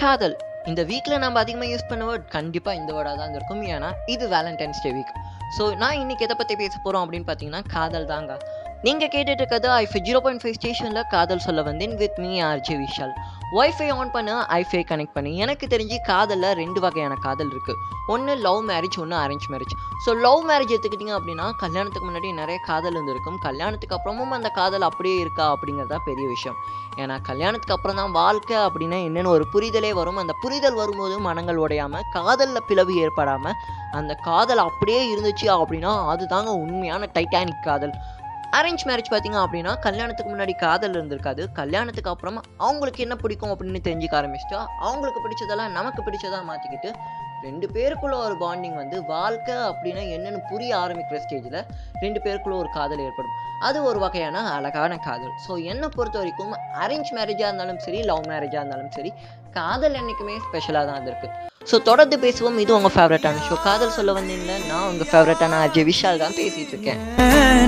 காதல் இந்த வீக்கில் நம்ம அதிகமாக யூஸ் பண்ண வேர்ட் கண்டிப்பாக இந்த வேர்டாக தான் இருக்கும். ஏன்னா இது வேலண்டைன்ஸ் டே வீக் ஸோ நான் இன்னைக்கு எதை பற்றி பேச போகிறோம் அப்படின்னு பார்த்தீங்கன்னா காதல் தாங்க. நீங்கள் கேட்டுட்டு இருக்கிறது ஐஃபை ஜீரோ பாயிண்ட் ஃபைவ் ஸ்டேஷனில் காதல் சொல்ல வந்தேன் with me RJ Vishal wifi on பண்ண ஐஃபை கனெக்ட் பண்ணி. எனக்கு தெரிஞ்சு காதலில் ரெண்டு வகையான காதல் இருக்குது ஒன்று லவ் மேரேஜ் ஒன்று arrange marriage so love marriage எடுத்துக்கிட்டிங்க அப்படின்னா கல்யாணத்துக்கு முன்னாடி நிறைய காதல் இருந்திருக்கும். கல்யாணத்துக்கு அப்புறமும் அந்த காதல் அப்படியே இருக்கா அப்படிங்கிறதா பெரிய விஷயம். ஏன்னா கல்யாணத்துக்கு அப்புறம் தான் வாழ்க்கை அப்படின்னா என்னென்னு ஒரு புரிதலே வரும். அந்த புரிதல் வரும்போது மனங்கள் உடையாமல் காதலில் பிளவு ஏற்படாமல் அந்த காதல் அப்படியே இருந்துச்சு அப்படின்னா அதுதாங்க உண்மையான டைட்டானிக் காதல். அரேஞ்ச் மேரேஜ் பார்த்தீங்க அப்படின்னா கல்யாணத்துக்கு முன்னாடி காதல் இருந்திருக்காது. கல்யாணத்துக்கு அப்புறமா அவங்களுக்கு என்ன பிடிக்கும் அப்படின்னு தெரிஞ்சுக்க ஆரம்பிச்சிட்டா அவங்களுக்கு பிடிச்சதெல்லாம் நமக்கு பிடிச்சதாக மாற்றிக்கிட்டு ரெண்டு பேருக்குள்ள ஒரு பாண்டிங் வந்து வாழ்க்கை அப்படின்னா என்னென்னு புரிய ஆரம்பிக்கிற ஸ்டேஜில் ரெண்டு பேருக்குள்ள ஒரு காதல் ஏற்படும். அது ஒரு வகையான அழகான காதல். ஸோ என்னை பொறுத்த வரைக்கும் அரேஞ்ச் மேரேஜாக இருந்தாலும் சரி லவ் மேரேஜாக இருந்தாலும் சரி காதல் என்றைக்குமே ஸ்பெஷலாக தான் இருந்திருக்கு ஸோ தொடர்ந்து பேசுவோம். இது உங்கள் ஃபேவரட்டான ஷோ காதல் சொல்ல வந்தீங்களா? நான் உங்கள் ஃபேவரட்டான அஜய். விஷால் தான் பேசிகிட்டு இருக்கேன்.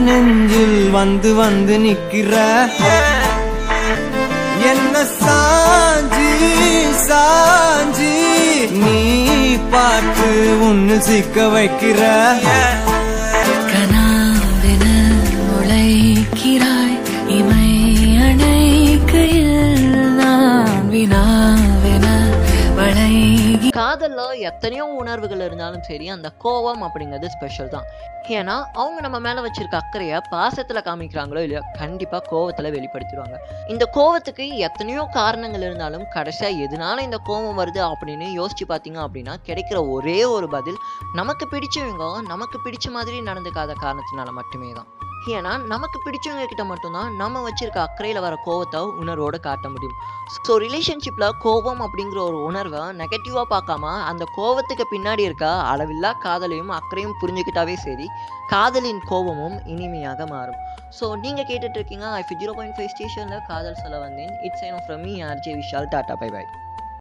நெஞ்சில் வந்து வந்து நிக்கிற. என்ன சாஞ்சி சாஞ்சி நீ பார்த்து உன்னு சிக்க வைக்கிற. கனாவென முளைக்கிறாய் இமை காதலில் எத்தனையோ உணர்வுகள் இருந்தாலும் சரி அந்த கோவம் அப்படிங்கிறது ஸ்பெஷல் தான். ஏன்னா அவங்க நம்ம மேலே வச்சிருக்க அக்கறையை பாசத்தில் காமிக்கிறாங்களோ இல்லையோ கண்டிப்பாக கோவத்தில் வெளிப்படுத்திடுவாங்க. இந்த கோவத்துக்கு எத்தனையோ காரணங்கள் இருந்தாலும் கடைசியாக எதனால இந்த கோவம் வருது அப்படின்னு யோசிச்சு பார்த்தீங்க அப்படின்னா கிடைக்கிற ஒரே ஒரு பதில் நமக்கு பிடிச்சவங்க நமக்கு பிடிச்ச மாதிரி நடந்துக்காத காரணத்தினால மட்டுமே தான். ஏன்னா நமக்கு பிடிச்சவங்க கிட்ட மட்டும்தான் நம்ம வச்சிருக்க அக்கறையில் வர கோவத்தை உணர்வோடு காட்ட முடியும். ஸோ ரிலேஷன்ஷிப்பில் கோபம் அப்படிங்கிற ஒரு உணர்வை நெகட்டிவாக பார்க்காம அந்த கோவத்துக்கு பின்னாடி இருக்க அளவில்லா காதலையும் அக்கறையும் புரிஞ்சுக்கிட்டாவே சரி காதலின் கோபமும் இனிமையாக மாறும். ஸோ நீங்கள் கேட்டுட்டு இருக்கீங்க ஐ ஜீரோ பாயிண்ட் ஃபைவ் ஸ்டேஷனில் காதல் சொல்ல வந்தேன். இட்ஸ் ஐன் from me RJ Vishal tata bye by